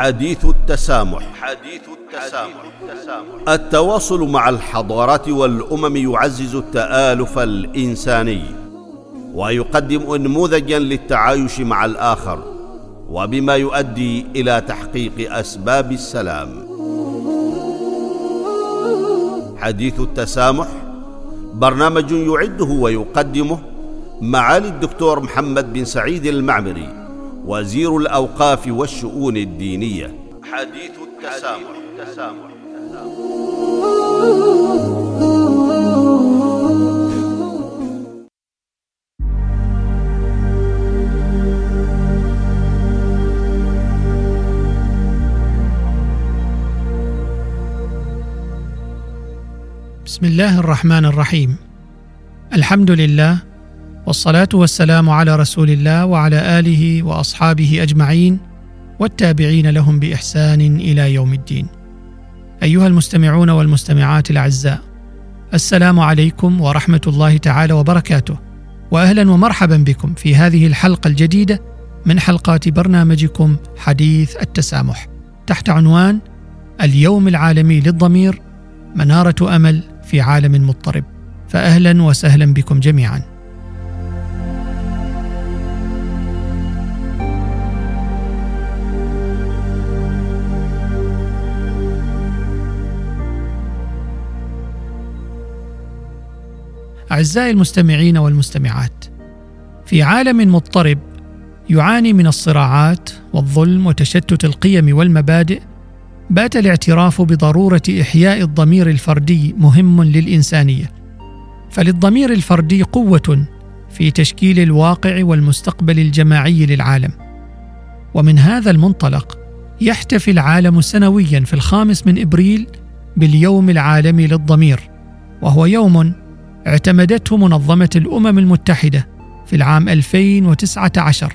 حديث التسامح. حديث التسامح. التواصل مع الحضارات والأمم يعزز التآلف الإنساني ويقدم انموذجا للتعايش مع الآخر وبما يؤدي إلى تحقيق أسباب السلام. حديث التسامح برنامج يعده ويقدمه معالي الدكتور محمد بن سعيد المعمري وزير الأوقاف والشؤون الدينية. حديث التسامح, التسامح. بسم الله الرحمن الرحيم. الحمد لله والصلاة والسلام على رسول الله وعلى آله وأصحابه أجمعين والتابعين لهم بإحسان إلى يوم الدين. أيها المستمعون والمستمعات الأعزاء السلام عليكم ورحمة الله تعالى وبركاته. واهلا ومرحبا بكم في هذه الحلقة الجديدة من حلقات برنامجكم حديث التسامح. تحت عنوان اليوم العالمي للضمير منارة أمل في عالم مضطرب. فاهلا وسهلا بكم جميعا. أعزائي المستمعين والمستمعات في عالم مضطرب يعاني من الصراعات والظلم وتشتت القيم والمبادئ بات الاعتراف بضرورة إحياء الضمير الفردي مهم للإنسانية. فللضمير الفردي قوة في تشكيل الواقع والمستقبل الجماعي للعالم. ومن هذا المنطلق يحتفي العالم سنويا في الخامس من إبريل باليوم العالمي للضمير وهو يوم اعتمدته منظمة الأمم المتحدة في العام 2019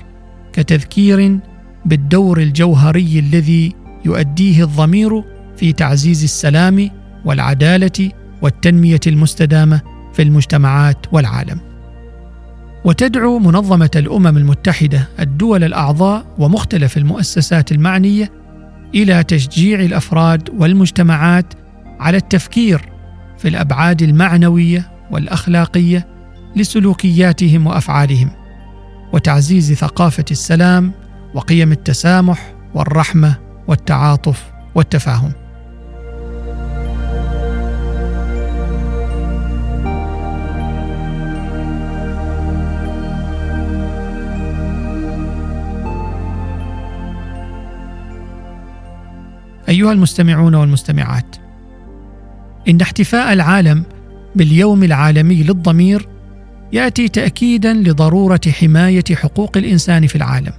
كتذكير بالدور الجوهري الذي يؤديه الضمير في تعزيز السلام والعدالة والتنمية المستدامة في المجتمعات والعالم. وتدعو منظمة الأمم المتحدة الدول الأعضاء ومختلف المؤسسات المعنية إلى تشجيع الأفراد والمجتمعات على التفكير في الأبعاد المعنوية والأخلاقية لسلوكياتهم وأفعالهم وتعزيز ثقافة السلام وقيم التسامح والرحمة والتعاطف والتفاهم. أيها المستمعون والمستمعات إن احتفاء العالم باليوم العالمي للضمير يأتي تاكيدا لضرورة حماية حقوق الإنسان في العالم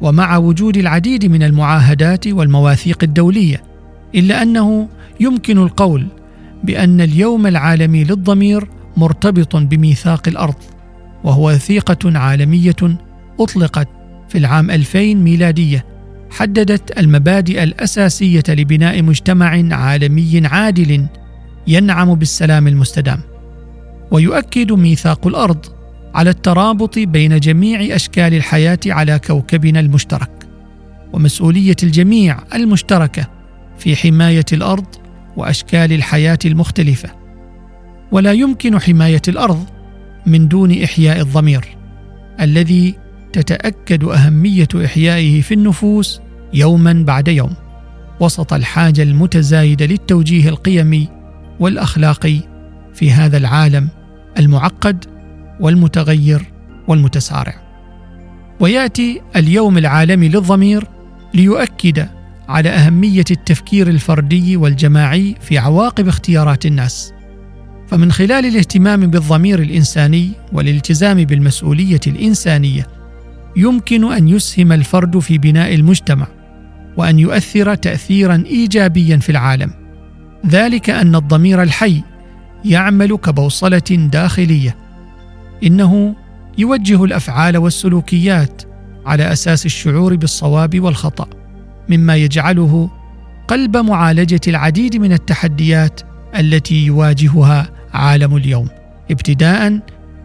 ومع وجود العديد من المعاهدات والمواثيق الدولية إلا أنه يمكن القول بأن اليوم العالمي للضمير مرتبط بميثاق الأرض وهو وثيقه عالمية أطلقت في العام 2000 ميلادية حددت المبادئ الأساسية لبناء مجتمع عالمي عادل ينعم بالسلام المستدام ويؤكد ميثاق الأرض على الترابط بين جميع أشكال الحياة على كوكبنا المشترك ومسؤولية الجميع المشتركة في حماية الأرض وأشكال الحياة المختلفة. ولا يمكن حماية الأرض من دون إحياء الضمير الذي تتأكد أهمية إحيائه في النفوس يوما بعد يوم وسط الحاجة المتزايدة للتوجيه القيمي والاخلاقي في هذا العالم المعقد والمتغير والمتسارع. ويأتي اليوم العالمي للضمير ليؤكد على أهمية التفكير الفردي والجماعي في عواقب اختيارات الناس. فمن خلال الاهتمام بالضمير الإنساني والالتزام بالمسؤولية الإنسانية يمكن أن يسهم الفرد في بناء المجتمع وأن يؤثر تاثيرا ايجابيا في العالم. ذلك أن الضمير الحي يعمل كبوصلة داخلية إنه يوجه الأفعال والسلوكيات على أساس الشعور بالصواب والخطأ مما يجعله قلب معالجة العديد من التحديات التي يواجهها عالم اليوم ابتداء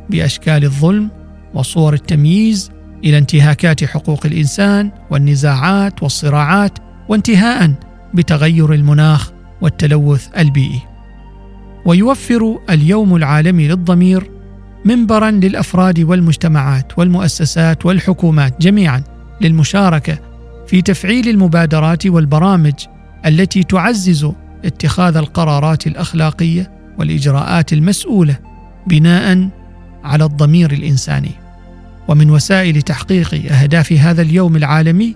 بأشكال الظلم وصور التمييز إلى انتهاكات حقوق الإنسان والنزاعات والصراعات وانتهاء بتغير المناخ والتلوث البيئي. ويوفر اليوم العالمي للضمير منبرا للأفراد والمجتمعات والمؤسسات والحكومات جميعا للمشاركة في تفعيل المبادرات والبرامج التي تعزز اتخاذ القرارات الأخلاقية والإجراءات المسؤولة بناء على الضمير الإنساني. ومن وسائل تحقيق أهداف هذا اليوم العالمي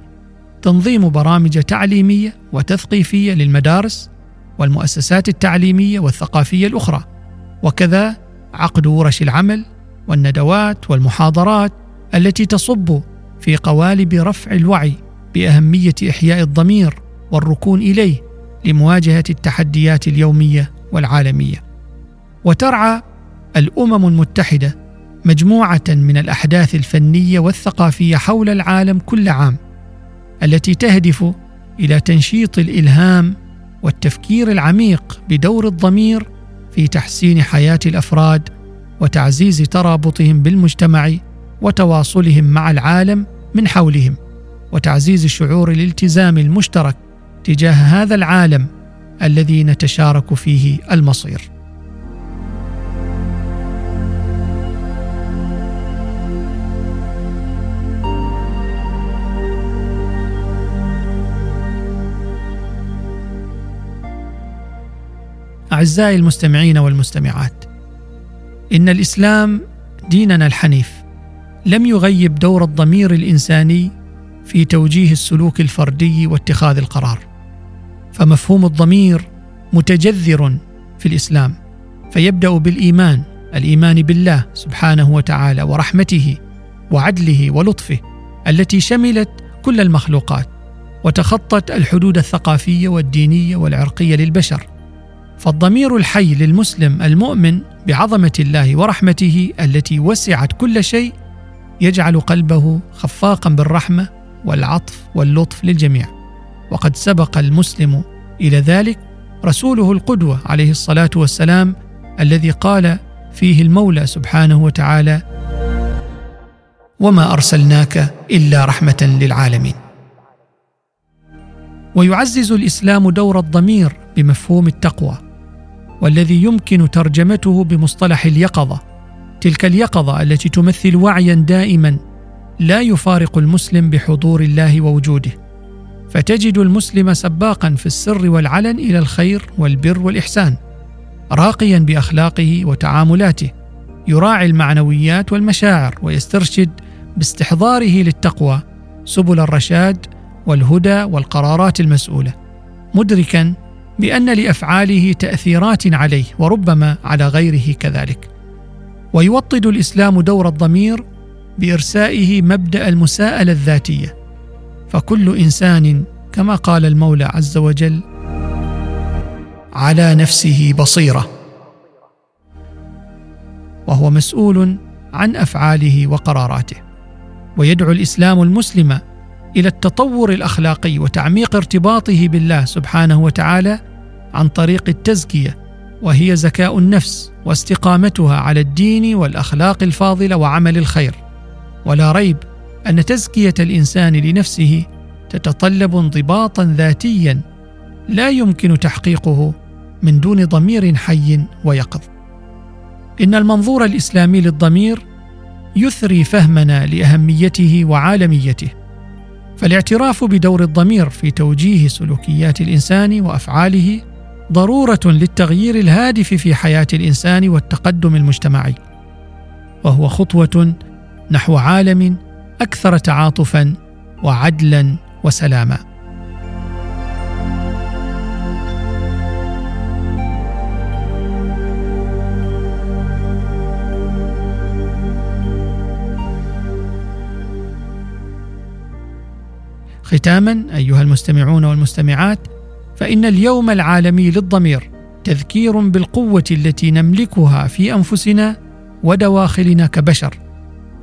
تنظيم برامج تعليمية وتثقيفية للمدارس والمؤسسات التعليمية والثقافية الأخرى. وكذا عقد ورش العمل والندوات والمحاضرات التي تصب في قوالب رفع الوعي بأهمية إحياء الضمير والركون إليه لمواجهة التحديات اليومية والعالمية. وترعى الأمم المتحدة مجموعة من الأحداث الفنية والثقافية حول العالم كل عام التي تهدف إلى تنشيط الإلهام والتفكير العميق بدور الضمير في تحسين حياة الأفراد وتعزيز ترابطهم بالمجتمع وتواصلهم مع العالم من حولهم وتعزيز شعور الالتزام المشترك تجاه هذا العالم الذي نتشارك فيه المصير. أعزائي المستمعين والمستمعات إن الإسلام ديننا الحنيف لم يغيب دور الضمير الإنساني في توجيه السلوك الفردي واتخاذ القرار فمفهوم الضمير متجذر في الإسلام فيبدأ بالإيمان الإيمان بالله سبحانه وتعالى ورحمته وعدله ولطفه التي شملت كل المخلوقات وتخطت الحدود الثقافية والدينية والعرقية للبشر. فالضمير الحي للمسلم المؤمن بعظمة الله ورحمته التي وسعت كل شيء يجعل قلبه خفاقا بالرحمة والعطف واللطف للجميع. وقد سبق المسلم إلى ذلك رسوله القدوة عليه الصلاة والسلام الذي قال فيه المولى سبحانه وتعالى وما أرسلناك إلا رحمة للعالمين. ويعزز الإسلام دور الضمير بمفهوم التقوى. والذي يمكن ترجمته بمصطلح اليقظة. تلك اليقظة التي تمثل وعيا دائما لا يفارق المسلم بحضور الله ووجوده. فتجد المسلم سباقا في السر والعلن إلى الخير والبر والإحسان راقيا بأخلاقه وتعاملاته يراعي المعنويات والمشاعر ويسترشد باستحضاره للتقوى سبل الرشاد والهدى والقرارات المسؤولة. مدركا بأن لأفعاله تأثيرات عليه وربما على غيره كذلك. ويوطد الإسلام دور الضمير بإرسائه مبدأ المساءلة الذاتية. فكل إنسان كما قال المولى عز وجل على نفسه بصيرة. وهو مسؤول عن أفعاله وقراراته. ويدعو الإسلام المسلم إلى التطور الأخلاقي وتعميق ارتباطه بالله سبحانه وتعالى عن طريق التزكية وهي زكاء النفس واستقامتها على الدين والأخلاق الفاضلة وعمل الخير. ولا ريب أن تزكية الإنسان لنفسه تتطلب انضباطا ذاتيا لا يمكن تحقيقه من دون ضمير حي ويقظ. إن المنظور الإسلامي للضمير يثري فهمنا لأهميته وعالميته. فالاعتراف بدور الضمير في توجيه سلوكيات الإنسان وأفعاله ضرورة للتغيير الهادف في حياة الإنسان والتقدم المجتمعي. وهو خطوة نحو عالم أكثر تعاطفا وعدلا وسلاما. ختاما أيها المستمعون والمستمعات فإن اليوم العالمي للضمير تذكير بالقوة التي نملكها في أنفسنا ودواخلنا كبشر.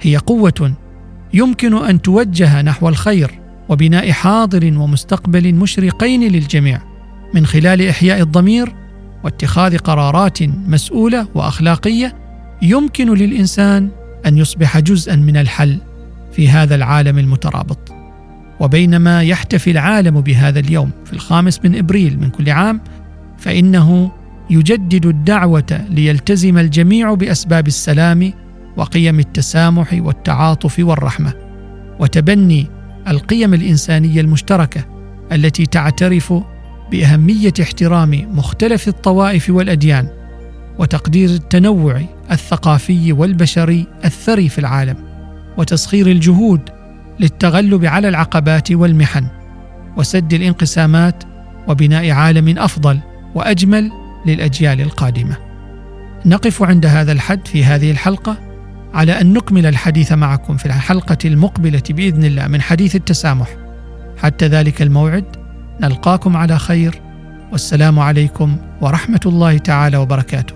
هي قوة يمكن أن توجه نحو الخير وبناء حاضر ومستقبل مشرقين للجميع من خلال إحياء الضمير واتخاذ قرارات مسؤولة وأخلاقية يمكن للإنسان أن يصبح جزءا من الحل في هذا العالم المترابط. وبينما يحتفي العالم بهذا اليوم في الخامس من إبريل من كل عام فإنه يجدد الدعوة ليلتزم الجميع بأسباب السلام وقيم التسامح والتعاطف والرحمة وتبني القيم الإنسانية المشتركة التي تعترف بأهمية احترام مختلف الطوائف والأديان وتقدير التنوع الثقافي والبشري الثري في العالم وتسخير الجهود للتغلب على العقبات والمحن وسد الانقسامات وبناء عالم أفضل وأجمل للأجيال القادمة. نقف عند هذا الحد في هذه الحلقة على أن نكمل الحديث معكم في الحلقة المقبلة بإذن الله من حديث التسامح. حتى ذلك الموعد نلقاكم على خير والسلام عليكم ورحمة الله تعالى وبركاته.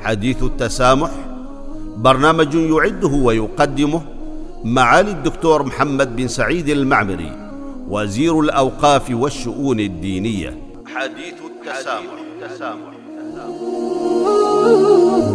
حديث التسامح برنامج يعده ويقدمه معالي الدكتور محمد بن سعيد المعمري وزير الأوقاف والشؤون الدينية حديث التسامح, التسامح. التسامح.